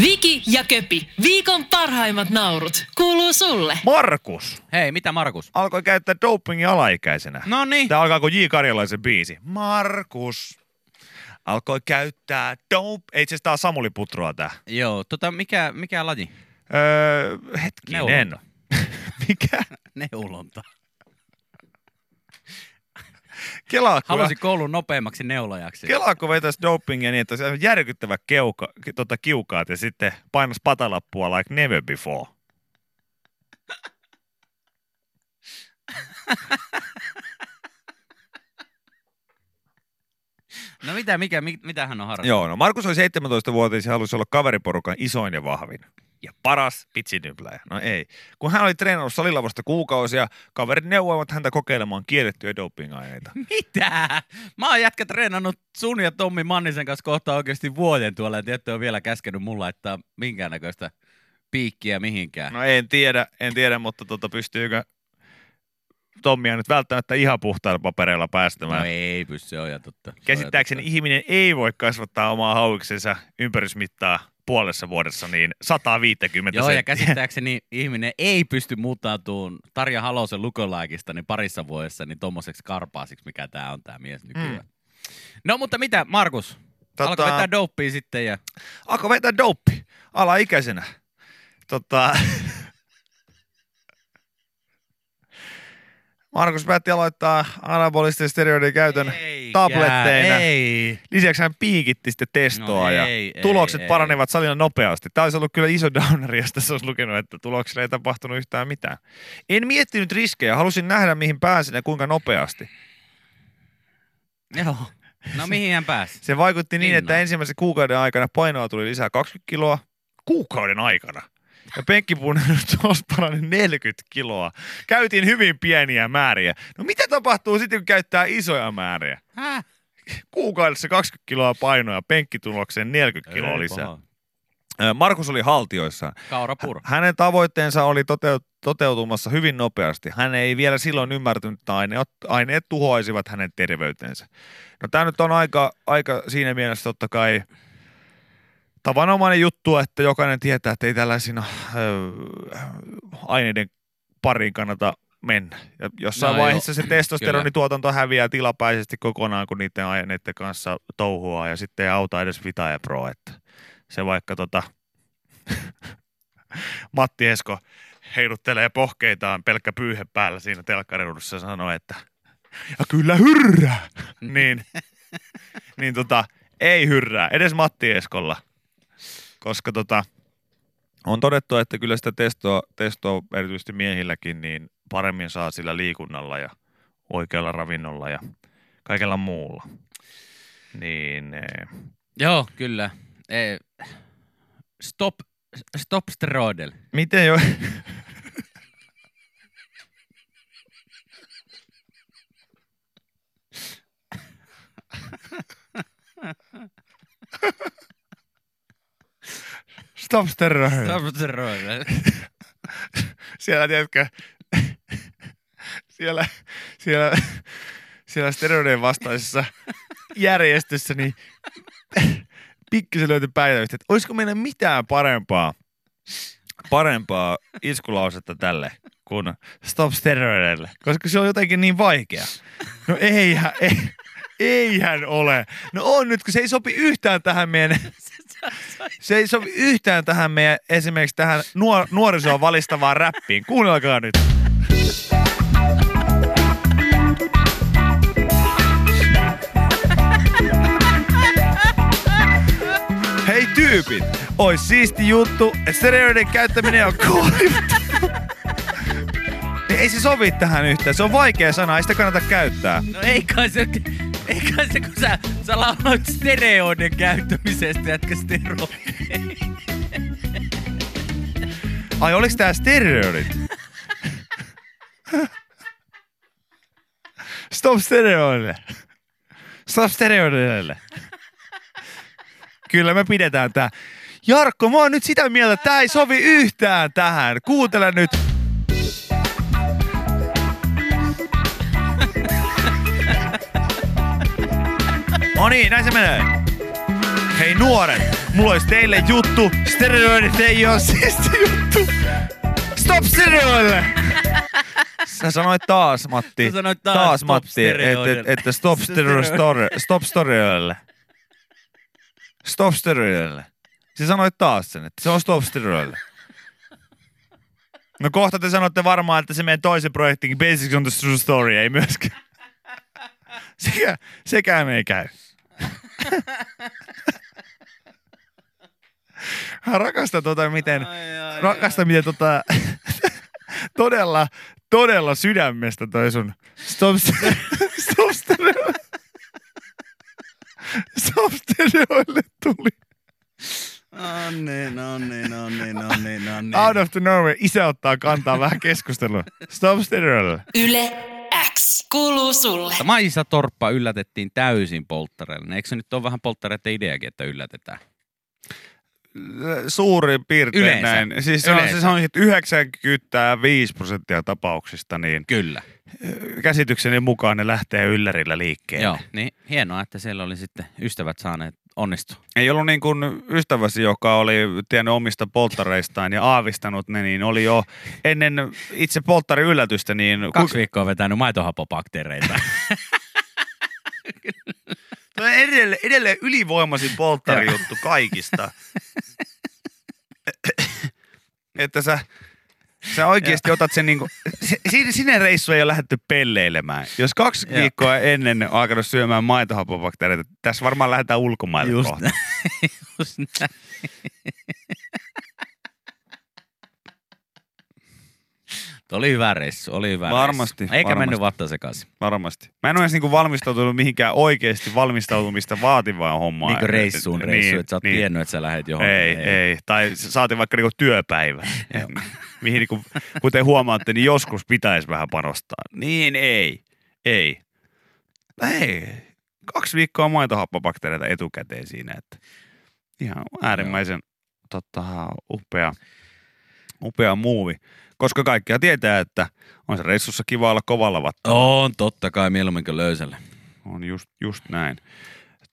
Viki ja Köpi, viikon parhaimmat naurut, kuuluu sulle. Markus Hei, mitä Markus? alkoi käyttää dopingia alaikäisenä. No niin. Tämä alkaa kuin J. Karjalaisen biisi. Markus alkoi käyttää dope... Ei itse asiassa tää on Samuli Putroa tää. Joo, tota, mikä, mikä laji? Öö, hetkinen. Neulonta. Mikä? Neulonta. Kelaatko, Halusin koulun nopeammaksi neulojaksi. kelaatko vetäisi dopingia niin, että se on järkyttävä keuka, tota, kiukaat ja sitten painas patalappua like never before. No mitä, mikä, mi, mitä hän on harrastanut? Joo, no Markus oli 17-vuotias ja halusi olla kaveriporukan isoin ja vahvin. Ja paras pitsinybläjä. No ei. Kun hän oli treenannut salilla vasta kuukausia, kaverit neuvoivat häntä kokeilemaan kiellettyjä dopingaineita. Mitä? Mä oon jätkä treenannut sun ja Tommi Mannisen kanssa kohta oikeasti vuoden tuolla, ja ette ole vielä käskenyt mulla laittaa minkäännäköistä piikkiä mihinkään. No en tiedä, en tiedä, mutta tota, pystyykö Tommia nyt välttämättä ihan puhtailla papereilla päästämään. No ei pysty, se on ja totta. Se on Käsittääkseni ihminen ei voi kasvattaa omaa hauksensa ympärysmittaa puolessa vuodessa, niin 150 Joo, ja käsittääkseni ihminen ei pysty muuttautumaan Tarja Halosen lukolaikista niin parissa vuodessa niin tommoseksi karpaasiksi, mikä tää on tää mies nykyään. Mm. No mutta mitä, Markus? Tota- Alkoi vetää dopea sitten ja... Alkoi vetää dope alaikäisenä. Tota... Markus päätti aloittaa anabolisten steroidien käytön Eikä, tabletteina. Ei. Lisäksi hän piikitti sitten testoa No ja ei, tulokset ei. paranivat salilla nopeasti. Tämä olisi ollut kyllä iso downeri, jos tässä olisi lukenut, että tuloksille ei tapahtunut yhtään mitään. En miettinyt riskejä, halusin nähdä mihin pääsin ja kuinka nopeasti. Joo. No mihin hän pääsi? Se vaikutti niin, Innoa. että ensimmäisen kuukauden aikana painoa tuli lisää 20 kiloa. Kuukauden aikana. Ja penkkipuun tulos parani 40 kiloa. Käytiin hyvin pieniä määriä. No mitä tapahtuu sitten, kun käyttää isoja määriä? Häh? Kuukaudessa 20 kiloa painoa ja penkkitulokseen 40 kiloa Ei lisää. paha. Markus oli haltioissaan. Puro. Hänen tavoitteensa oli toteut- toteutumassa hyvin nopeasti. Hän ei vielä silloin ymmärtänyt, että aineet, aineet tuhoaisivat hänen terveytensä. No tämä nyt on aika, aika siinä mielessä totta kai tavanomainen juttu, että jokainen tietää, että ei tällaisina ö, aineiden pariin kannata mennä. Ja jossain No vaiheessa se testosteronituotanto häviää tilapäisesti kokonaan, kun niiden aineiden kanssa touhua ja sitten ei auta edes Vita ja Pro. Että se vaikka tota, Matti Esko heiluttelee pohkeitaan pelkkä pyyhe päällä siinä telkkariruudussa ja sanoo, että ja kyllä hyrrää, niin, niin tota, ei hyrrää, edes Matti Eskolla, koska tota, on todettu, että kyllä sitä testoa, testoa erityisesti miehilläkin niin paremmin saa sillä liikunnalla ja oikealla ravinnolla ja kaikella muulla. Niin, eh, Joo, kyllä. Ei. Stop, stop steroidel. miten jo... Stop steroid. Stop steroidel. Siellä, tiedätkö, siellä, siellä, siellä steroidien vastaisessa järjestössä, niin pikkusen löytyi päiväystä, että olisiko meillä mitään parempaa, parempaa iskulausetta tälle kuin stop steroidille, koska se on jotenkin niin vaikea. No eihän, ei, eihän ole. No on nyt, kun se ei sopi yhtään tähän meidän se ei sovi yhtään tähän meidän esimerkiksi tähän nuor- nuorisoa valistavaan räppiin. Kuunnelkaa nyt. Hei tyypit, ois siisti juttu, että steroidin käyttäminen on. Niin ei se sovi tähän yhtään, se on vaikea sana, ei sitä kannata käyttää. No ei kai se, ei kai se kun sä, sä lauloit stereoiden käyttämisestä, jätkä steroideja. Ai oliks tää steroidit? Stop steroidille. Stop steroidille. Kyllä me pidetään tää. Jarkko, mä oon nyt sitä mieltä, että tää ei sovi yhtään tähän. Kuuntele nyt. No niin, näin se menee. Hei nuoret, mulla olisi teille juttu. Steroidit ei oo siisti juttu. Stop steroille! Sä sanoit taas, Matti. Sä sanoit taas stop Matti, että, että stop steroille. Stop steroille. Stop steroille. Sä sanoit taas sen, että se on stop steroille. No kohta te sanotte varmaan, että se meidän toisen projektin Basics on the True Story ei myöskään. Sekä, sekään ei käy. Mä rakastan tota, miten, Ai, ai, rakastan miten tota, todella, todella sydämestä toi sun stop, stop stereoille. Stop stereoille tuli. No niin, no niin, no niin, no niin, no niin. Out of the nowhere, isä ottaa kantaa vähän keskustelua. Stop stereoille. Yle kuuluu sulle. Maisa Torppa yllätettiin täysin polttareille. Eikö se nyt ole vähän polttareiden ideakin, että yllätetään? Suurin piirtein Yleensä. näin. Siis se on, se on 95 prosenttia tapauksista, niin Kyllä. käsitykseni mukaan ne lähtee yllärillä liikkeelle. Joo, niin hienoa, että siellä oli sitten ystävät saaneet onnistua. Ei ollut niin kuin ystäväsi, joka oli tiennyt omista polttareistaan ja aavistanut ne, niin oli jo ennen itse polttariyllätystä, niin Kaksi viikkoa vetänyt maitohapobakteereita. Tuo on edelleen, edelleen ylivoimaisin polttarijuttu kaikista. että sä, sä oikeasti otat sen niinku, se- si- sinne reissu ei ole lähdetty pelleilemään. Jos kaksi Joo. viikkoa ennen on alkanut syömään maitohapobakteereita, tässä varmaan lähdetään ulkomaille Just kohta. Just näin. Tuo oli hyvä reissu, oli hyvä Varmasti, reissu. Eikä varmasti. mennyt vatta sekaisin. Varmasti. Mä en ole edes niinku valmistautunut mihinkään oikeasti valmistautumista vaativaan hommaan. Niin kuin reissuun Et- reissu, niin, että sä oot niin. tiennyt, että sä lähdet johonkin. Ei, ei, Tai saatiin vaikka niinku työpäivä. Mihin niinku, kuten huomaatte, niin joskus pitäisi vähän panostaa. Niin ei, ei. Ei. Kaksi viikkoa maitohappobakteereita etukäteen siinä, että ihan äärimmäisen tota, upea, upea muuvi. Koska kaikkia tietää, että on se reissussa kiva olla kovalla vattalla. On totta kai mieluummin kuin löysällä. On just, just näin.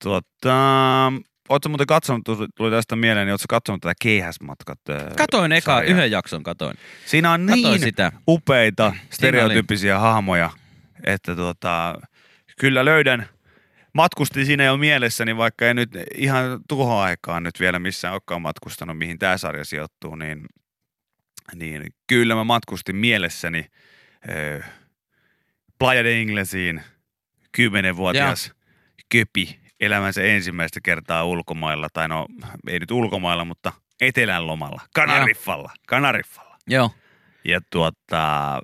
Tota, ootko muuten katsonut, tuli- tästä mieleen, niin katsonut tätä keihäsmatkat? ö, Katoin eka, sarjaa? yhden jakson katoin. Siinä on Katoin niin sitä. upeita stereotyyppisiä hahmoja, että tota, kyllä löydän, matkustin siinä jo mielessäni, vaikka ei nyt ihan tuohon aikaan nyt vielä missään olekaan matkustanut, mihin tämä sarja sijoittuu, niin, niin kyllä mä matkustin mielessäni ö, Playa de Inglesiin, kymmenenvuotias köpi elämänsä ensimmäistä kertaa ulkomailla, tai no ei nyt ulkomailla, mutta etelän lomalla, Kanariffalla, Kanariffalla. Joo. Ja tuota,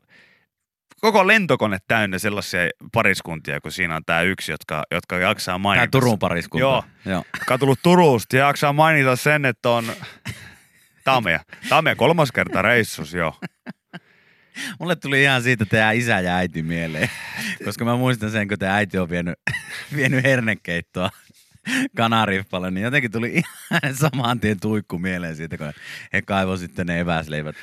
koko lentokone täynnä sellaisia pariskuntia, kun siinä on tämä yksi, jotka, jotka jaksaa mainita. Tää Turun pariskunta. Joo. Joo. Joka on tullut Turusta ja jaksaa mainita sen, että on... Tämä on meidän, tämä on meidän kolmas kerta reissus, joo. Mulle tuli ihan siitä teidän isä ja äiti mieleen, koska mä muistan sen, kun te äiti on vienyt, vienyt hernekeittoa Kanariffalle, niin jotenkin tuli ihan saman tien tuikku mieleen siitä, kun he kaivoi sitten ne eväsleivät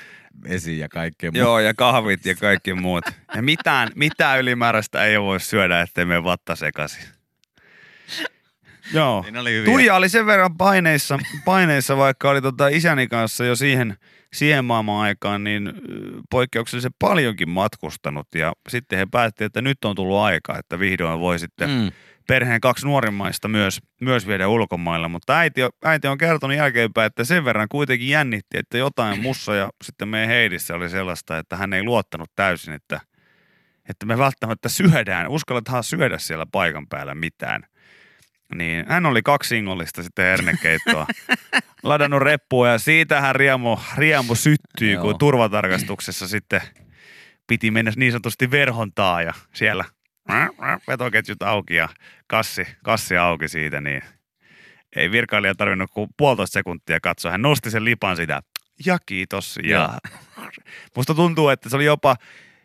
esiin ja kaikkea muuta. Joo, ja kahvit ja kaikki muut. Ja mitään, mitään ylimääräistä ei voi syödä, ettei me vatta sekaisin. Joo. Siinä oli hyviä. Tuija oli sen verran paineissa, paineissa vaikka oli tota isäni kanssa jo siihen, siihen maailman aikaan, niin poikkeuksellisen paljonkin matkustanut. Ja sitten he päätti, että nyt on tullut aika, että vihdoin voi sitten Mm. perheen kaksi nuorimmaista myös, myös viedä ulkomailla. Mutta äiti, on- äiti on kertonut jälkeenpäin, että sen verran kuitenkin jännitti, että jotain mussa ja sitten meidän Heidissä oli sellaista, että hän ei luottanut täysin, että, että me välttämättä syödään, uskalletaan syödä siellä paikan päällä mitään. Niin hän oli kaksi singollista sitten hernekeittoa ladannut reppua ja siitähän riemu, riemu syttyi, Joo. kun turvatarkastuksessa sitten piti mennä niin sanotusti verhontaa ja siellä vetoketjut auki ja kassi, kassi auki siitä, niin ei virkailija tarvinnut kuin puolitoista sekuntia katsoa. Hän nosti sen lipan sitä, ja kiitos. Ja musta tuntuu, että se oli jopa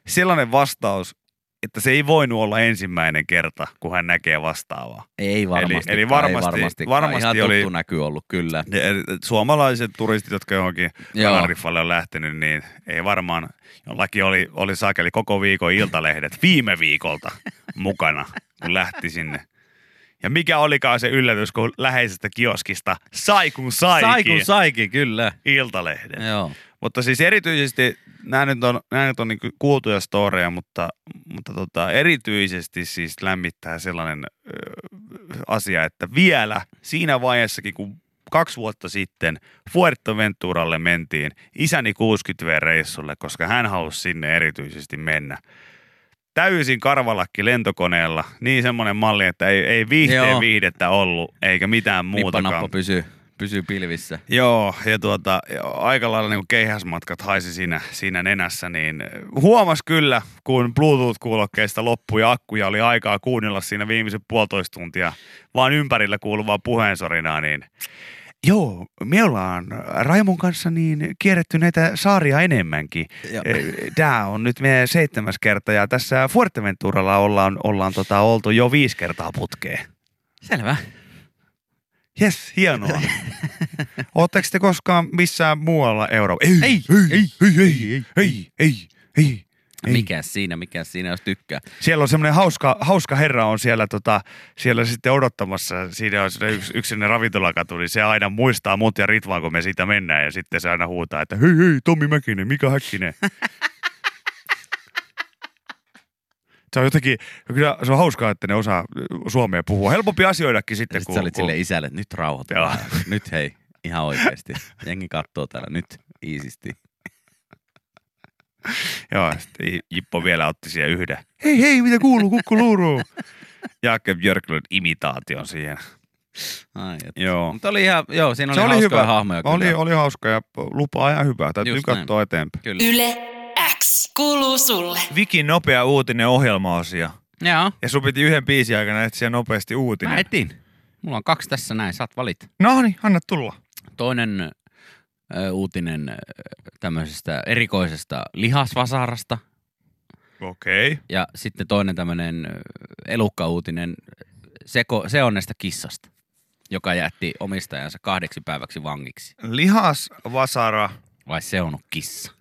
sellainen vastaus, että se ei voinut olla ensimmäinen kerta, kun hän näkee vastaavaa. Ei varmasti. eli varmasti- ei varmasti, varmasti Ihan oli- tuttu näky ollut, kyllä. Ne, suomalaiset turistit, jotka johonkin. Kanariffalle on lähtenyt, niin ei varmaan, jollakin oli, oli sakeli koko viikon iltalehdet viime viikolta mukana, kun lähti sinne. Ja mikä olikaan se yllätys, kun läheisestä kioskista sai kun saikin Sai kun saikin, kyllä. Iltalehden. Joo. Mutta siis erityisesti, nämä nyt on, nämä nyt on niin kuultuja storeja, mutta, mutta tota, erityisesti siis lämmittää sellainen ö, asia, että vielä siinä vaiheessakin, kun kaksi vuotta sitten Fuerteventuralle mentiin isäni 60V-reissulle, koska hän halusi sinne erityisesti mennä. Täysin karvalakki lentokoneella, niin semmoinen malli, että ei, ei viihteen Joo. viihdettä ollut, eikä mitään muutakaan. Nippanappa pysyy, pysyy pilvissä. Joo, ja tuota, aika lailla niin keihäsmatkat haisi siinä, siinä nenässä, niin huomas kyllä, kun Bluetooth-kuulokkeista loppui ja akkuja oli aikaa kuunnella siinä viimeisen puolitoista tuntia vaan ympärillä kuuluvaa puheensorinaa, niin Joo, me ollaan Raimon kanssa niin kierretty näitä saaria enemmänkin. Joo. Tämä on nyt meidän seitsemäs kerta ja tässä Fuerteventuralla ollaan, ollaan tota, oltu jo viisi kertaa putkeen. Selvä. Jes, hienoa. Oletteko te koskaan missään muualla Euroopassa? Ei, ei, ei, ei, ei, ei, ei. Ei. Mikä siinä, mikä siinä, jos tykkää. Siellä on semmoinen hauska, hauska herra on siellä, tota, siellä sitten odottamassa. Siinä on yksi, yksi ravintolakatu, niin se aina muistaa mut ja Ritvaa, kun me siitä mennään. Ja sitten se aina huutaa, että hei hei, Tommi Mäkinen, Mika Häkkinen. Se on jotenkin, kyllä se on hauskaa, että ne osaa suomea puhua. Helpompi asioidakin Ja sitten, sit kun... sä olit kun- sille isälle, että nyt vähän. Nyt hei, ihan oikeasti. Jengi katsoo täällä nyt iisisti. Joo, ja sitten Jippo vielä otti siihen yhden. Hei hei, mitä kuuluu, kukku luuruu. Jakob Björklund imitaation siihen. Ai, et. Joo. Mutta oli ihan, joo, siinä oli, Se oli hauskoja hyvä. hahmoja kyllä. Oli, oli hauska ja lupaa ihan hyvää. Täytyy Just näin. katsoa eteenpäin. Kyllä. Yle kuuluu sulle. Vikin nopea uutinen ohjelmaosia. Joo, Ja sun piti yhden biisin aikana etsiä nopeasti uutinen. mä etin. Mulla on kaksi tässä näin, saat valita. No niin, anna tulla. Toinen ö, uutinen ö, tämmöisestä erikoisesta lihasvasarasta Okei. Okay. ja sitten toinen tämmöinen elukkauutinen seko, seonnesta kissasta, joka jätti omistajansa kahdeksi päiväksi vangiksi. Lihas, vasara. Vai seonnut kissa?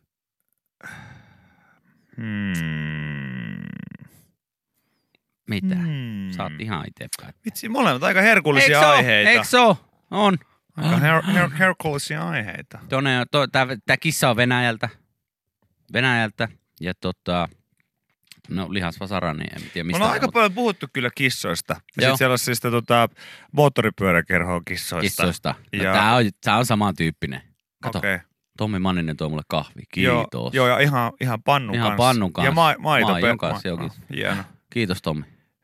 Hmm. Mitä? Hmm. Saat ihan itse päättää. Vitsi, molemmat aika herkullisia Eikö aiheita. Eikö se? On. Aika her- her- herkullisia aiheita. Tää, kissa on Venäjältä. Venäjältä. Ja tota, no lihasvasara, niin en tiedä Me mistä. ollaan on, aika mutta paljon puhuttu kyllä kissoista. Ja sitten sellaisista tota, moottoripyöräkerhoa kissoista. Kissoista. No, Ja- tää, on, tää on samantyyppinen. Kato, Okei. Tommi Manninen tuo mulle kahvi. Joo, Kiitos. joo, ja ihan, ihan pannun Ihan kanssa. pannun Ja kanssa. ma- maito. Maijon kanssa, joo, kiitos. Hieno. Kiitos Tommi.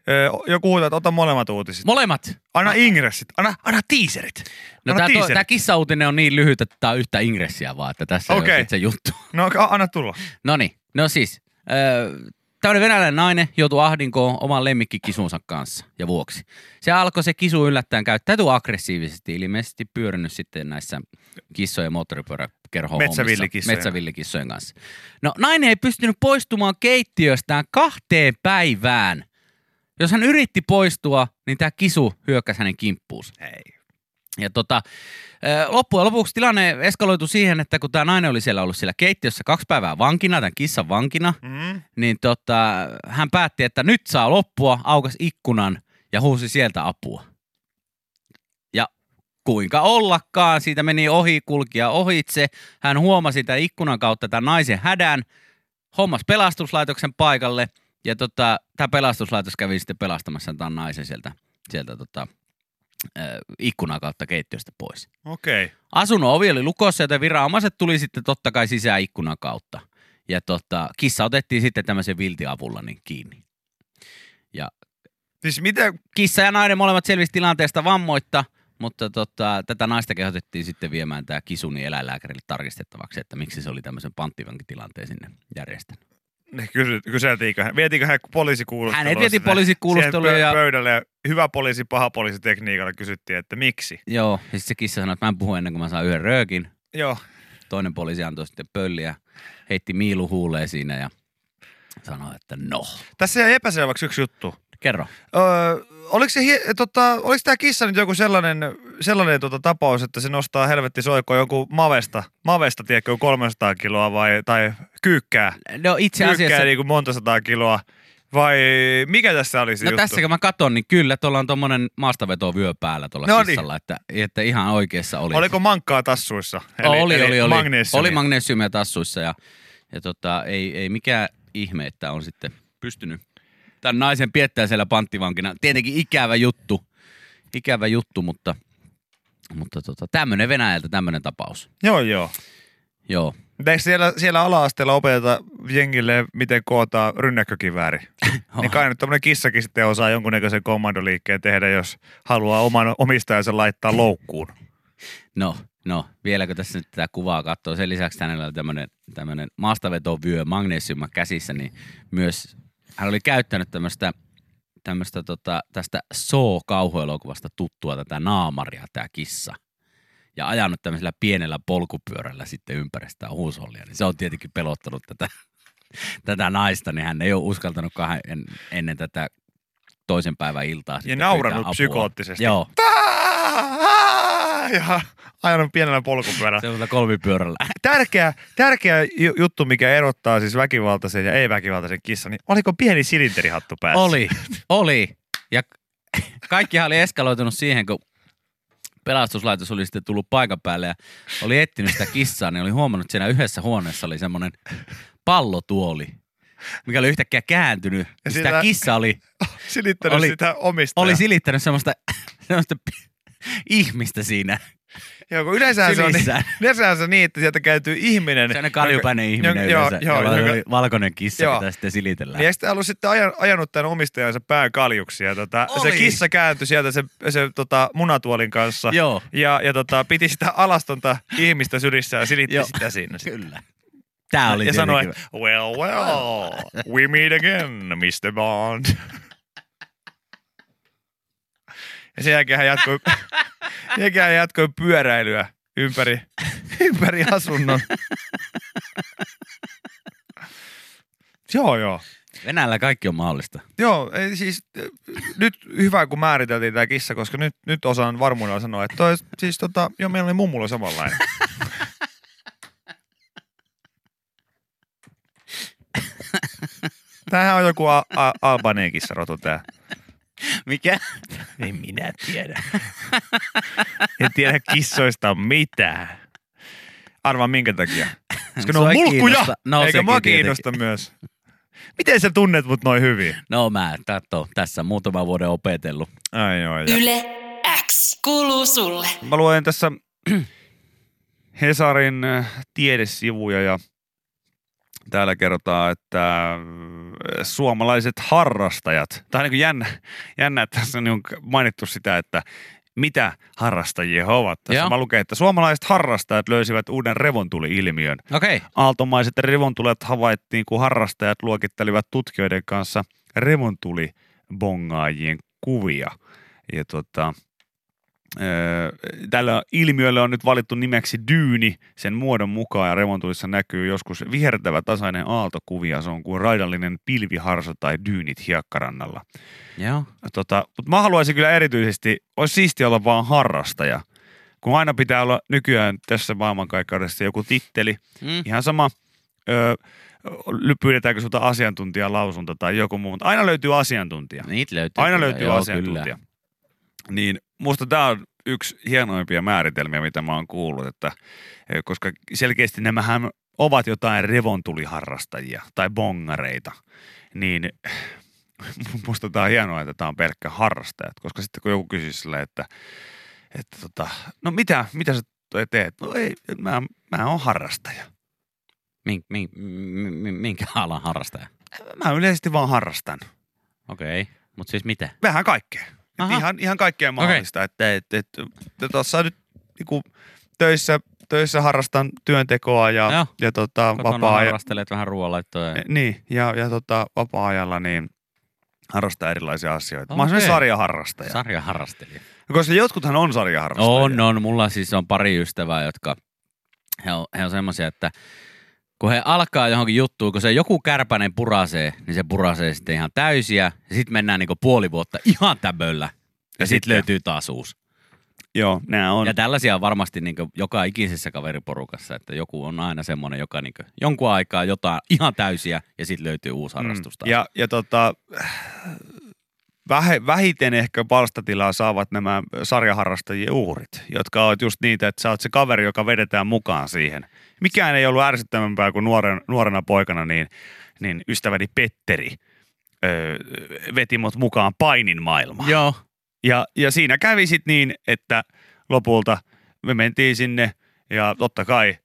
Ö, Joku huutaa, että ota molemmat uutiset. Molemmat. Anna ingressit, anna, anna teaserit. No anna tää, to, kissauutinen on niin lyhyt, että tää on yhtä ingressiä vaan, että tässä okay. ei ole se juttu. No anna tulla. No niin, no siis. Öö, tämmöinen venäläinen nainen joutui ahdinkoon oman lemmikkikisunsa kanssa ja vuoksi. Se alkoi se kisu yllättäen käyttäytyä aggressiivisesti, ilmeisesti pyörinyt sitten näissä kissojen moottoripyöräkerho Metsävillikissojen. metsävillikissojen kanssa. No nainen ei pystynyt poistumaan keittiöstään kahteen päivään. Jos hän yritti poistua, niin tämä kisu hyökkäsi hänen kimppuunsa. Hei. Ja tota, loppujen lopuksi tilanne eskaloitui siihen, että kun tämä nainen oli siellä ollut siellä keittiössä kaksi päivää vankina, tämän kissan vankina, Mm. niin tota, hän päätti, että nyt saa loppua, aukas ikkunan ja huusi sieltä apua. Ja kuinka ollakaan, siitä meni ohi kulkija ohitse. Hän huomasi tämän ikkunan kautta tämän naisen hädän, hommas pelastuslaitoksen paikalle ja tota, tämä pelastuslaitos kävi sitten pelastamassa tämän naisen sieltä, sieltä tota, ikkunan kautta keittiöstä pois. Okei. Okay. Asunnon ovi oli lukossa, joten viranomaiset tuli sitten totta kai sisään ikkunan kautta. Ja tota, kissa otettiin sitten tämmöisen viltiavulla niin kiinni. Siis mitä, Kissa ja nainen molemmat selvisi tilanteesta vammoitta, mutta tota, tätä naista kehotettiin sitten viemään tämä kisuni eläinlääkärille tarkistettavaksi, että miksi se oli tämmöisen panttivankitilanteen sinne järjestänyt. ne kysy, kyseltiinkö hän, vietiinkö hän poliisikuulustelua? Hänet sinne- poliisikuulusteluun ja- pö- pöydälle ja hyvä poliisi, paha poliisi tekniikalla kysyttiin, että miksi. Joo, ja sitten se kissa sanoi, että mä en puhu ennen kuin mä saan yhden röökin. Joo, Toinen poliisi antoi sitten pölliä, heitti miilu huuleen siinä ja sanoi, että no. tässä jäi epäselväksi yksi juttu. Kerro. Öö, oliko, se, tota, oliko tämä kissa nyt joku sellainen, sellainen tota, tapaus, että se nostaa helvetti soikoon joku mavesta, mavesta tiedätkö, 300 kiloa vai, tai kyykkää, No itse kyykkää asiassa niin kuin monta sataa kiloa Vai mikä tässä oli se No juttu? tässä kun mä katon, niin kyllä tuolla on tommonen maastavetovyö päällä tuolla No niin. kissalla, että, että ihan oikeassa oli. Oliko mankkaa tassuissa? oli, oli, oli. Magnesiumia. Oli magnesiumia tassuissa ja, ja tota, ei, ei mikään ihme, että on sitten pystynyt tämän naisen piettää siellä panttivankina. Tietenkin ikävä juttu, ikävä juttu, mutta, mutta tota, tämmöinen Venäjältä tämmöinen tapaus. Joo, joo. Joo. Eikö siellä, siellä ala-asteella opeteta jengille, miten kootaan rynnäkkökivääri? niin kai nyt tämmöinen kissakin sitten osaa jonkunnäköisen kommandoliikkeen tehdä, jos haluaa oman omistajansa laittaa loukkuun. No, no, vieläkö tässä nyt tätä kuvaa katsoo. Sen lisäksi hänellä oli tämmöinen, tämmöinen maastavetovyö magnesiuma käsissä, niin myös hän oli käyttänyt tämmöistä tämmöistä tota, tästä Saw-kauhuelokuvasta tuttua tätä naamaria, tämä kissa. Ja ajanut tämmöisellä pienellä polkupyörällä sitten ympäri sitä huushollia. Niin se on tietenkin pelottanut tätä, tätä naista, niin hän ei ole uskaltanutkaan en, ennen tätä toisen päivän iltaa. Ja nauranut psykoottisesti. Joo, Ja ajanut pienellä polkupyörällä. semmoisella kolmipyörällä. Tärkeä, tärkeä ju- juttu, mikä erottaa siis väkivaltaisen ja ei-väkivaltaisen kissan, niin oliko pieni silinterihattu päässä? Oli, oli. Ja kaikkihan oli eskaloitunut siihen, kun pelastuslaitos oli sitten tullut paikan päälle ja oli etsinyt sitä kissaa, niin oli huomannut, että siinä yhdessä huoneessa oli semmoinen pallotuoli, mikä oli yhtäkkiä kääntynyt. Ja sitä kissa oli, Silittänyt Oli- sitä omistajaa. oli silittänyt semmoista, semmoista ihmistä siinä Joo, kun yleensähän se on, niin, se on niin, että sieltä käytyy ihminen. Sellainen kaljupäinen ihminen jonka- yleensä, joo, jonka- oli valkoinen kissa, Joo. mitä sitten silitellään. Niin eikö sitä ollut sitten ajan, ajanut tämän omistajansa pään kaljuksi ja tota, se kissa kääntyi sieltä se, se tota, munatuolin kanssa. Joo. Ja, ja tota, piti sitä alastonta ihmistä sylissä ja silitti Joo. sitä siinä. Kyllä. Tää oli ja sanoi, well, well, we meet again, Mr. Bond. Ja sen jälkeen hän jatkoi, sen jälkeen hän jatkoi pyöräilyä ympäri, ympäri asunnon. joo, joo. Venäjällä kaikki on mahdollista. Joo, ei siis nyt hyvä kun määriteltiin tämä kissa, koska nyt, nyt osaan varmuudella sanoa, että toi, siis tota, joo, meillä oli mummulla samanlainen. Tämähän on joku a- a- albaneen kissarotu tää. Mikä? En minä tiedä. En tiedä kissoista mitään. Arvaa minkä takia. Koska ne on ei mulkkuja, kiinnosta. No, eikä sekin mua tietenkin. kiinnosta myös. Miten sä tunnet mut noin hyvin? No mä katso, tässä muutama vuoden opetellut. Ai joo, ja. Yle X kuuluu sulle. Mä luen tässä Hesarin äh, tiedesivuja ja täällä kerrotaan, että äh, suomalaiset harrastajat, tai niin kuin jännä, jännä, että tässä on niin mainittu sitä, että mitä harrastajia he ovat. Tässä Joo. mä luken, että suomalaiset harrastajat löysivät uuden revontuli-ilmiön. Okay. Aaltomaiset revontulet havaittiin, kun harrastajat luokittelivat tutkijoiden kanssa revontulibongaajien kuvia. Ja tota, tällä ilmiöllä on nyt valittu nimeksi dyyni sen muodon mukaan ja revontulissa näkyy joskus vihertävä tasainen aaltokuvia. Se on kuin raidallinen pilviharsa tai dyynit hiekkarannalla. Joo. Tota, mutta mä haluaisin kyllä erityisesti, olisi siisti olla vaan harrastaja. Kun aina pitää olla nykyään tässä maailmankaikkeudessa joku titteli, Mm. Ihan sama, öö, pyydetäänkö sulta asiantuntijalausunto tai joku muu, mutta aina löytyy asiantuntija. Niitä löytyy. Aina kyllä. löytyy Joo, asiantuntija. Kyllä. Niin musta tämä on yksi hienoimpia määritelmiä, mitä mä oon kuullut, että ö, koska selkeästi nämähän ovat jotain revontuliharrastajia tai bongareita, niin musta tämä on hienoa, että tämä on pelkkä harrastajat, koska sitten kun joku kysyy silleen, että, että tota, no mitä, mitä sä teet? No ei, mä, mä oon harrastaja. Min, min, min, minkä alan harrastaja? Mä yleisesti vaan harrastan. Okei. Okay. Mutta siis mitä? Vähän kaikkea. Et ihan, ihan kaikkea mahdollista. Että et, et, et, tuossa nyt niinku, töissä, töissä harrastan työntekoa ja, Joo. ja tota, vapaa harrastelet vähän ruoanlaittoa. Ja... niin, ja, ja tota, vapaa-ajalla niin harrastaa erilaisia asioita. Mä oon sarjaharrastaja. Sarjaharrastelija. Koska jotkuthan on sarjaharrastajia. On, on. Mulla siis on pari ystävää, jotka he on, he on semmoisia, että kun he alkaa johonkin juttuun, kun se joku kärpänen purasee, niin se purasee sitten ihan täysiä. Ja sitten mennään niinku puoli vuotta ihan täböllä. Ja, Ja sitten sitten- löytyy taas uusi. Joo, nämä on. Ja tällaisia on varmasti niin joka ikisessä kaveriporukassa, että joku on aina semmoinen, joka niin jonkun aikaa jotain ihan täysiä ja sitten löytyy uusi harrastus taas. Mm. Ja, ja tota, vähiten ehkä palstatilaa saavat nämä sarjaharrastajien uhrit, jotka ovat just niitä, että sä oot se kaveri, joka vedetään mukaan siihen. Mikään ei ollut ärsyttävämpää kuin nuoren, nuorena poikana, niin, niin ystäväni Petteri öö, veti mut mukaan painin maailmaan. Joo, Ja, ja siinä kävi sitten niin, että lopulta me mentiin sinne ja totta kai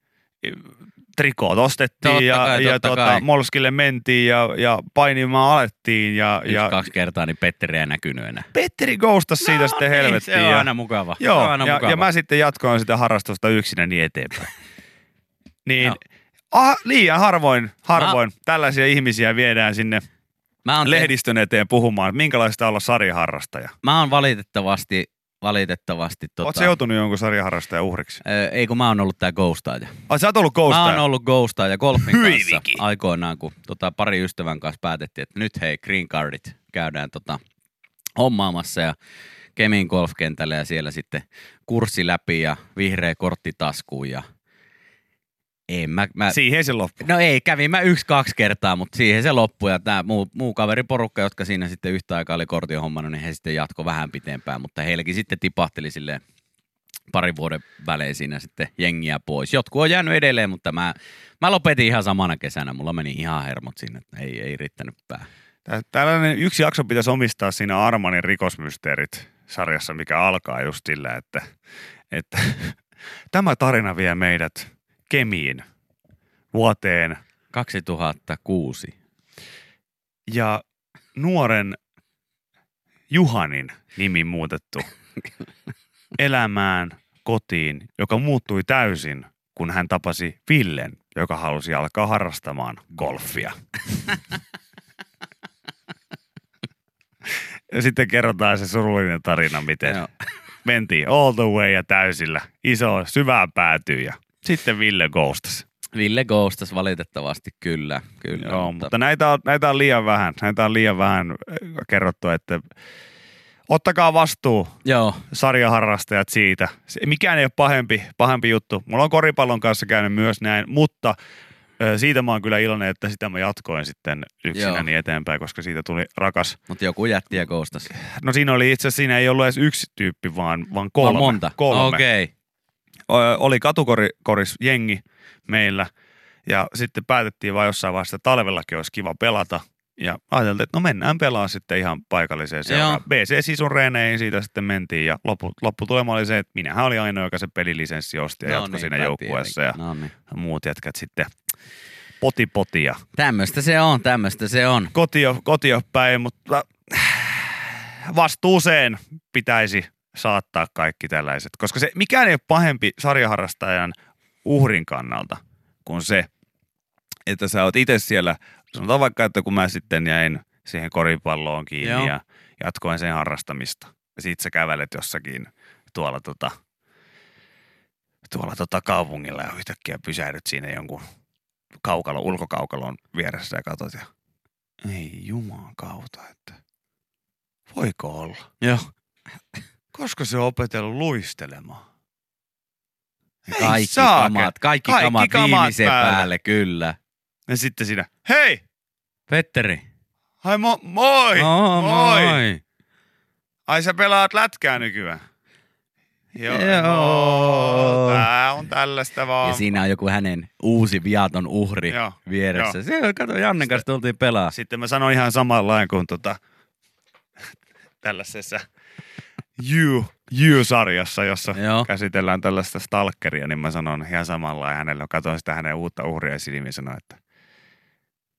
trikoot ostettiin Totta ja, kai, ja totta tota, kai. Molskille mentiin ja, ja painimaan alettiin. Ja, yksi, ja kaksi kertaa, niin Petteri ei näkynyt enää. Petteri ghostasi siitä sitten helvettiin. Se on ja, aina mukava. se Joo, on aina ja, mukava. ja mä sitten jatkoin sitä harrastusta yksinä niin eteenpäin. niin, Joo. ah, liian harvoin, harvoin tällaisia ihmisiä viedään sinne mä oon, lehdistön eteen puhumaan, että minkälaista olla sarjaharrastaja. mä oon valitettavasti, valitettavasti Tota... Oletko tota, joutunut jonkun sarjaharrastajan uhriksi? ö, ei kun mä oon ollut tää ghostaaja. Ai sä oot ollut Mä ghostaja? oon ollut ghostaaja golfin Hyi kanssa aikoinaan, kun tota, pari ystävän kanssa päätettiin, että nyt hei green cardit käydään tota, hommaamassa ja Kemin golfkentälle ja siellä sitten kurssi läpi ja vihreä kortti taskuun ja en mä, mä Siihen se loppui. No ei, kävin mä yksi, kaksi kertaa, mutta siihen se loppui. Ja tämä muu, muu kaveriporukka, jotka siinä sitten yhtä aikaa oli kortin hommannut, niin he sitten jatko vähän pitempään. Mutta heilläkin sitten tipahteli silleen parin vuoden välein siinä sitten jengiä pois. Jotkut on jäänyt edelleen, mutta mä, mä lopetin ihan samana kesänä. Mulla meni ihan hermot sinne, että ei, ei riittänyt pää. Tällainen yksi jakso pitäisi omistaa siinä Armanin rikosmysteerit sarjassa, mikä alkaa just sillä, että, että tämä tarina vie meidät Kemiin vuoteen 2006. ja nuoren Juhanin nimi muutettu elämään kotiin, joka muuttui täysin, kun hän tapasi Villen, joka halusi alkaa harrastamaan golfia. Ja sitten kerrotaan se surullinen tarina, miten mentiin all the way ja täysillä. Iso, syvää päätyy ja sitten Ville ghostasi. Ville Ghostas valitettavasti kyllä. kyllä Joo, mutta näitä on, näitä on liian vähän. Näitä on liian vähän äh, kerrottu, että ottakaa vastuu Joo, sarjaharrastajat siitä. Mikään ei ole pahempi, pahempi juttu. Mulla on koripallon kanssa käynyt myös näin, mutta ö, siitä mä oon kyllä iloinen, että sitä mä jatkoin sitten yksinäni eteenpäin, koska siitä tuli rakas. mutta joku jätti ja Ghostas. No siinä oli itse asiassa, siinä ei ollut edes yksi tyyppi, vaan, vaan kolme. Vaan monta. kolme. Okei. Okay. Oli katukoris jengi meillä ja sitten päätettiin vaan jossain vaiheessa, että talvellakin olisi kiva pelata. Ja ajateltiin, että no mennään pelaa sitten ihan paikalliseen seuraan. Joo. BC-sisun reeneihin siitä sitten mentiin ja loppu, lopputulema oli se, että minähän olin ainoa, joka se pelilisenssi osti ja No jatkoi siinä niinpä joukkueessa ja. No niin. muut jätkät sitten poti potia. Tämmöistä se on, tämmöistä se on. Kotio, kotio päin, mutta vastuuseen pitäisi saattaa kaikki tällaiset, koska se mikään ei ole pahempi sarjaharrastajan uhrin kannalta kuin se, että sä oot itse siellä, sanotaan vaikka, että kun mä sitten jäin siihen koripalloon kiinni Joo. ja jatkoin sen harrastamista. Ja sit sä kävelet jossakin tuolla tota, tuolla tota kaupungilla ja yhtäkkiä pysähdyt siinä jonkun kaukalon, ulkokaukalon vieressä ja katsot ja ei juman kautta, että voiko olla? Joo. Koska se on opetellut luistelemaan? Ei Kaikki saakeli. kamat, kaikki, Kaikki kamat, kamat viimeisen päälle. päälle. kyllä. Ja sitten siinä, hei, Petteri. hai mo, moi, Oh, moi. moi. Ai sä pelaat lätkää nykyään? Joo, Joo. no, tää on tällaista vaan. Ja siinä on joku hänen uusi viaton uhri Joo, vieressä. Se, kato, Jannen kanssa tultiin pelaa. Sitten mä sanoin ihan samanlain kuin tota, tällaisessa You, You-sarjassa, jossa Joo. käsitellään tällaista stalkeria, niin mä sanon ihan samanlain hänelle. Katsoin sitä hänen uutta uhria silmiin ja sanoin, että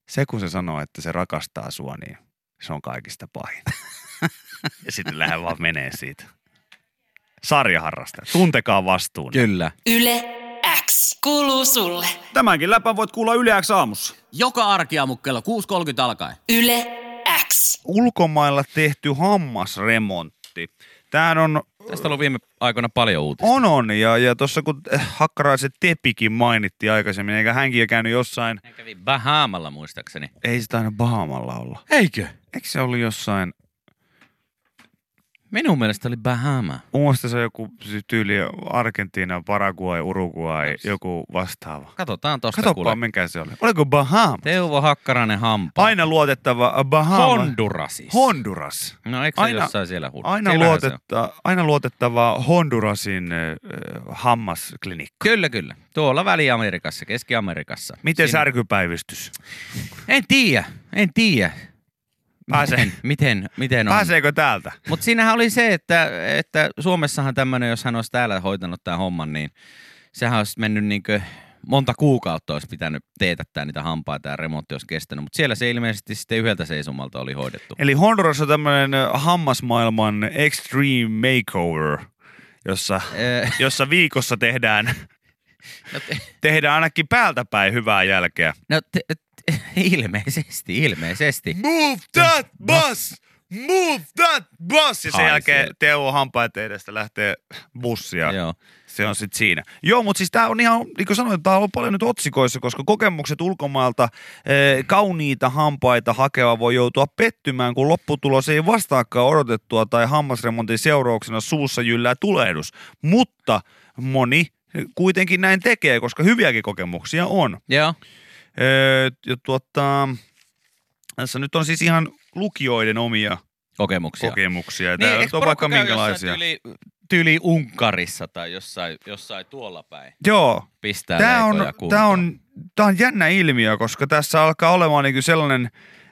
se kun se sanoo, että se rakastaa sua, niin se on kaikista pahin. ja sitten lähden vaan menee siitä. Sarjaharrastaja. Tuntekaa vastuun. Kyllä. Yle X kuuluu sulle. Tämänkin läpän voit kuulla Yle X aamussa. Joka arkiaamu kello 6.30 alkaen. Yle X. Ulkomailla tehty hammasremontti. Tämähän on Tästä on ollut viime aikoina paljon uutista. On, on. Ja, ja tuossa kun äh, Hakkaraisen Tepikin mainittiin aikaisemmin, eikä hänkin jo käynyt jossain, Hän kävi Bahamalla muistaakseni. ei sitä aina Bahamalla olla. Eikö? Eikö se ollut jossain, Minun mielestä oli Bahama. Mun se on joku siis tyyli Argentiina, Paraguay, Uruguay, joku vastaava. Katsotaan tosta Katoppa, kuule. mikä se oli. Oliko Bahama? Teuvo Hakkarainen hampa. Aina luotettava Bahama. Hondurasissa. Honduras. No eikö se Aina- jossain siellä hull? Aina, luotetta, aina luotettava Hondurasin äh, hammasklinikka. Kyllä, kyllä. Tuolla Väli-Amerikassa, Keski-Amerikassa. Miten Siinä- särkypäivystys? En tiedä, en tiedä. Pääsee. Miten, miten, miten on? Pääseekö täältä? Mutta siinähän oli se, että, että Suomessahan tämmöinen, jos hän olisi täällä hoitanut tämän homman, niin sehän olisi mennyt niinkö monta kuukautta olisi pitänyt teetättää niitä hampaita ja remontti olisi kestänyt. Mutta siellä se ilmeisesti sitten yhdeltä seisomalta oli hoidettu. Eli Honduras on tämmöinen hammasmaailman extreme makeover, jossa, jossa viikossa tehdään, no, te, tehdään ainakin päältä päin hyvää jälkeä. no te, ilmeisesti, ilmeisesti. Move that bus! Move that bus! Ja sen Ai jälkeen siellä. Teuvo hampaat edestä lähtee bussia. Joo. Se on sitten siinä. Joo, mutta siis tämä on ihan, niin kuin sanoin, tämä on ollut paljon nyt otsikoissa, koska kokemukset ulkomailta eh, kauniita hampaita hakeva voi joutua pettymään, kun lopputulos ei vastaakaan odotettua tai hammasremontin seurauksena suussa jyllää tulehdus. Mutta moni kuitenkin näin tekee, koska hyviäkin kokemuksia on. Joo. Eh, ja tuota, tässä nyt on siis ihan lukijoiden omia Kokemuksia. kokemuksia. Ja Niin, on vaikka minkälaisia. Tyyli, tyyli Unkarissa tai jossain, jossain tuolla päin. Joo, Pistää Tämä on, tämä, on, tämä on jännä ilmiö, koska tässä alkaa olemaan niin sellainen,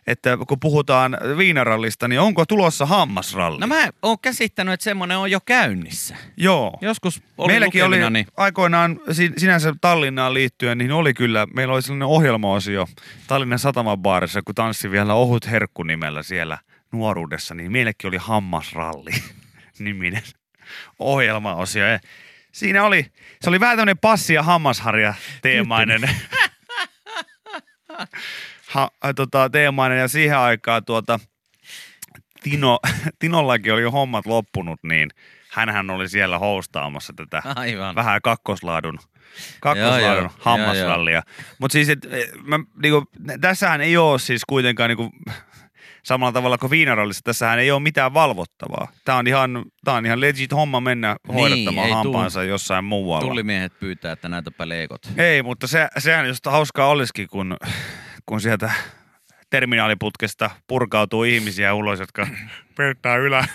että kun puhutaan viinarallista, niin onko tulossa hammasralli? No mä oon käsittänyt, että semmonen on jo käynnissä. Joo. Joskus oli Meilläkin oli niin aikoinaan si- sinänsä Tallinnaan liittyen, niin oli kyllä, meillä oli sellainen ohjelma-osio Tallinnan satamabaarissa, kun tanssi vielä Ohut Herkku nimellä siellä nuoruudessa, niin meillekin oli Hammasralli niminen ohjelma-osio. Ja siinä oli, se oli vähän tämmöinen passi- ja hammasharja teemainen. ha, tota, teemainen ja siihen aikaan tuota, Tino, Tinollakin oli jo hommat loppunut, niin hänhän oli siellä hostaamassa tätä aivan. vähän kakkoslaadun, kakkoslaadun hammasrallia. Mutta siis, et, mä, niinku, tässähän ei ole siis kuitenkaan niinku, samalla tavalla kuin viinarallissa, tässähän ei ole mitään valvottavaa. Tämä on ihan, tää on ihan legit homma mennä hoidattamaan ei tuu- hampaansa jossain muualla. Tullimiehet pyytää, että näytäpä leikot. Ei, mutta se, sehän just hauskaa olisikin, kun sieltä terminaaliputkesta purkautuu ihmisiä ulos, jotka peittää ylä,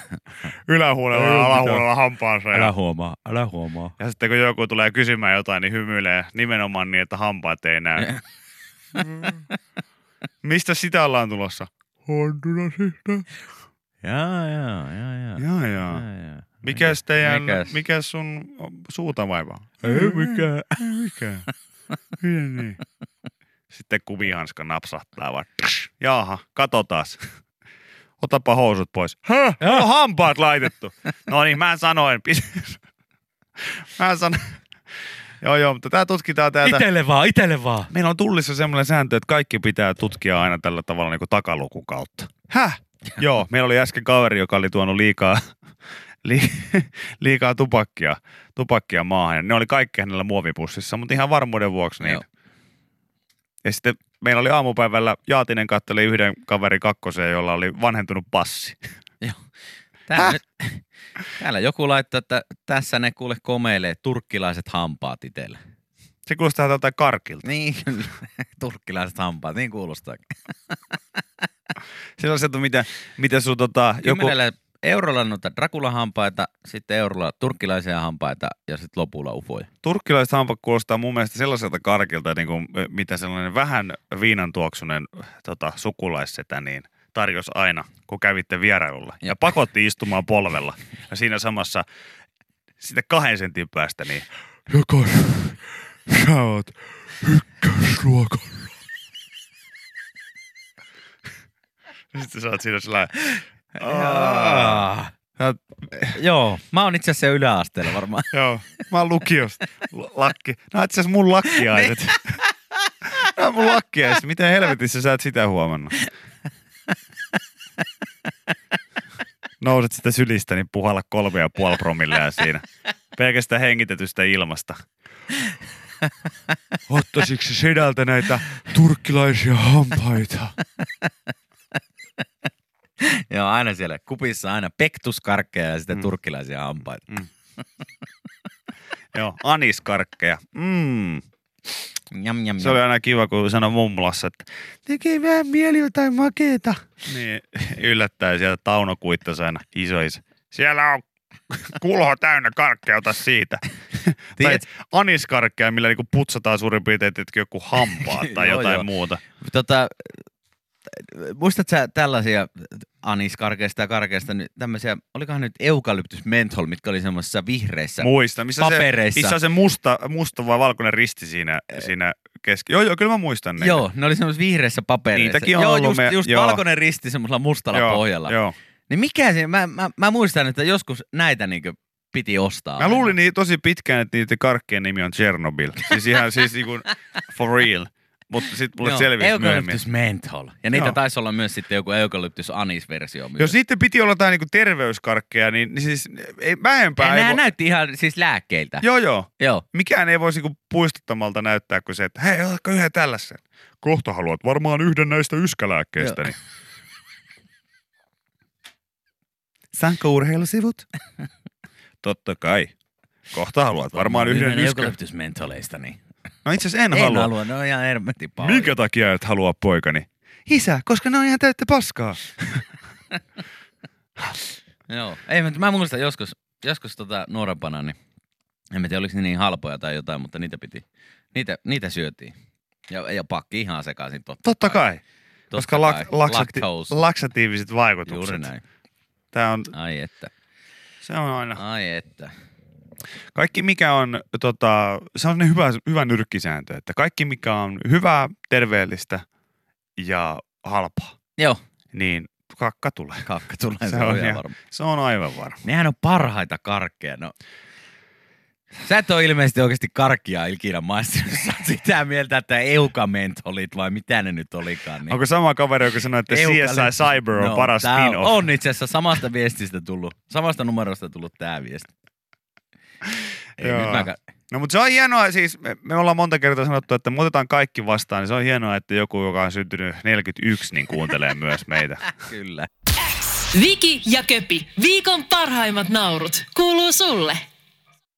ylähuolella ja alahuolella hampaansa. Ja, huomaa, älä huomaa. ja sitten kun joku tulee kysymään jotain, niin hymyilee nimenomaan niin, että hampaat ei näy. Mistä sitä ollaan tulossa? Hondurasista. Jaa, jaa, jaa, jaa. Jaa, jaa. Jaa. Mikäs teidän, Mikäs? mikäs sun suuta vaivaa? Ei mikään. Ei mikään. Miten niin? Sitten kuvihanska napsahtaa vaan. Jaaha, kato taas. Otapa housut pois. Häh? On hampaat laitettu. No niin, mä sanoin. Mä sanoin. Joo, joo, mutta tää tutkitaan täältä. Itelle vaan, itelle vaan. Meillä on tullissa semmoinen sääntö, että kaikki pitää tutkia aina tällä tavalla niin kuin takalukun kautta. Häh? Joo, meillä oli äsken kaveri, joka oli tuonut liikaa, li, liikaa tupakkia, tupakkia maahan. Ne oli kaikki hänellä muovipussissa, mutta ihan varmuuden vuoksi niin. Joo. Ja sitten meillä oli aamupäivällä Jaatinen katteli yhden kaverin kakkoseen, jolla oli vanhentunut passi. Täällä, nyt, täällä joku laittaa, että tässä ne kuule komeilee turkkilaiset hampaat itselle. Se kuulostaa tältä karkilta. Niin, turkkilaiset hampaat, niin kuulostaa. Sellaiset, mitä, mitä sun tota, joku... Kymmenellä eurolla noita Dracula-hampaita, sitten eurolla turkkilaisia hampaita ja sitten lopulla ufoja. Turkkilaiset hampat kuulostaa mun mielestä sellaiselta karkilta, niin kuin, mitä sellainen vähän viinan tuoksunen tota, sukulaissetä niin tarjosi aina, kun kävitte vierailulla. Ja pakotti istumaan polvella. Ja siinä samassa sitten kahden sentin päästä, niin joka sä oot ykkösluokalla. Sitten sä oot siinä sellainen, Sä oot Joo, mä oon itse asiassa yläasteella varmaan. Joo, mä oon lukiosta. Lakki. Nämä on itse asiassa mun lakkiaiset. Nämä on mun lakkiaiset. Miten helvetissä sä et sitä huomannut? Nouset sitä sylistä, niin puhalla kolme ja puoli promillea siinä. Pelkästään hengitetystä ilmasta. Ottaisitko sedältä näitä turkkilaisia hampaita? Joo, aina siellä kupissa aina pektuskarkkeja ja sitten Mm. turkkilaisia hampaita. Joo, aniskarkkeja. Mm. Jam, jam, Se oli aina kiva, kun sanoi mummulassa, että tekee vähän mieli jotain makeeta. Niin yllättäen sieltä Tauno kuittasi aina isoisa. Siellä on kulho täynnä karkkeja, ota siitä. tai aniskarkkeja, millä niinku putsataan suurin piirtein joku hampaat tai Joo, jotain joo. muuta. Tota, muistatko sä tällaisia aniskarkeista ja karkeista, nyt tämmöisiä, olikohan nyt eukalyptus menthol, mitkä oli semmoisessa vihreissä Muista, missä papereissa. se, missä on se musta, musta vai valkoinen risti siinä, siinä keski. Joo, joo, kyllä mä muistan ne. Joo, ne oli semmoisessa vihreissä papereissa. Niitäkin on joo, ollut just, me- just joo. valkoinen risti semmoisella mustalla joo, pohjalla. Joo. Niin mikä se, mä, mä, mä muistan, että joskus näitä niinku piti ostaa. Mä luulin niin tosi pitkään, että niiden karkkien nimi on Chernobyl. Siis ihan siis niinku for real. Mutta sitten mulle selvisi myöhemmin. Eukalyptus menthol. Ja niitä Joo. taisi olla myös sitten joku eukalyptus anis-versio myös. Jos sitten piti olla jotain niinku terveyskarkkeja, niin, niin siis ei, vähempää ja ei nämä näytti ihan siis lääkkeiltä. Joo, joo. Joo. Mikään ei voisi niinku puistuttomalta näyttää kuin se, että hei, otatko yhden tällaisen? Kohta haluat varmaan yhden näistä yskälääkkeistä. Niin. Saanko urheilusivut? Totta kai. Kohta haluat varmaan yhden yskälääkkeistä. eukalyptus mentholeista, niin. No itse asiassa en, En halua. halua, ne on ihan hermetin paljon. Minkä takia et halua poikani? Isä, koska ne on ihan täyttä paskaa. Joo. Ei, mutta mä muistan joskus, joskus tota nuorempana, niin en mä tiedä, oliko ne niin halpoja tai jotain, mutta niitä piti, niitä, niitä syötiin. Ja, ja pakki ihan sekaisin totta. Totta kai. Totta koska kai. lak- laksati- laksatiiviset vaikutukset. Juuri näin. Tää on, Ai että, se on aina. ai että. Kaikki mikä on, tota, se on hyvä, hyvä nyrkkisääntö, että kaikki mikä on hyvää, terveellistä ja halpaa, Joo, niin kakka tulee. kakka tulee, Se se, on ihan varma. Se on aivan varma. Nehän on parhaita karkkeja. No, sä et ole ilmeisesti oikeasti karkkia ikinä maistanut. Sä sitä mieltä, että eukamentolit vai mitä ne nyt olikaan. Niin. Onko sama kaveri, joka sanoi, että Eukalyptus- CSI Cyber on No, paras spin-off? On itse asiassa samasta viestistä tullut, samasta numerosta tullut tää viesti. Ei, Joo. No mutta se on hienoa, siis me, me ollaan monta kertaa sanottu, että me otetaan kaikki vastaan, niin se on hienoa, että joku, joka on syntynyt 41, niin kuuntelee myös meitä. kyllä. Viki ja Köpi, viikon parhaimmat naurut, kuuluu sulle.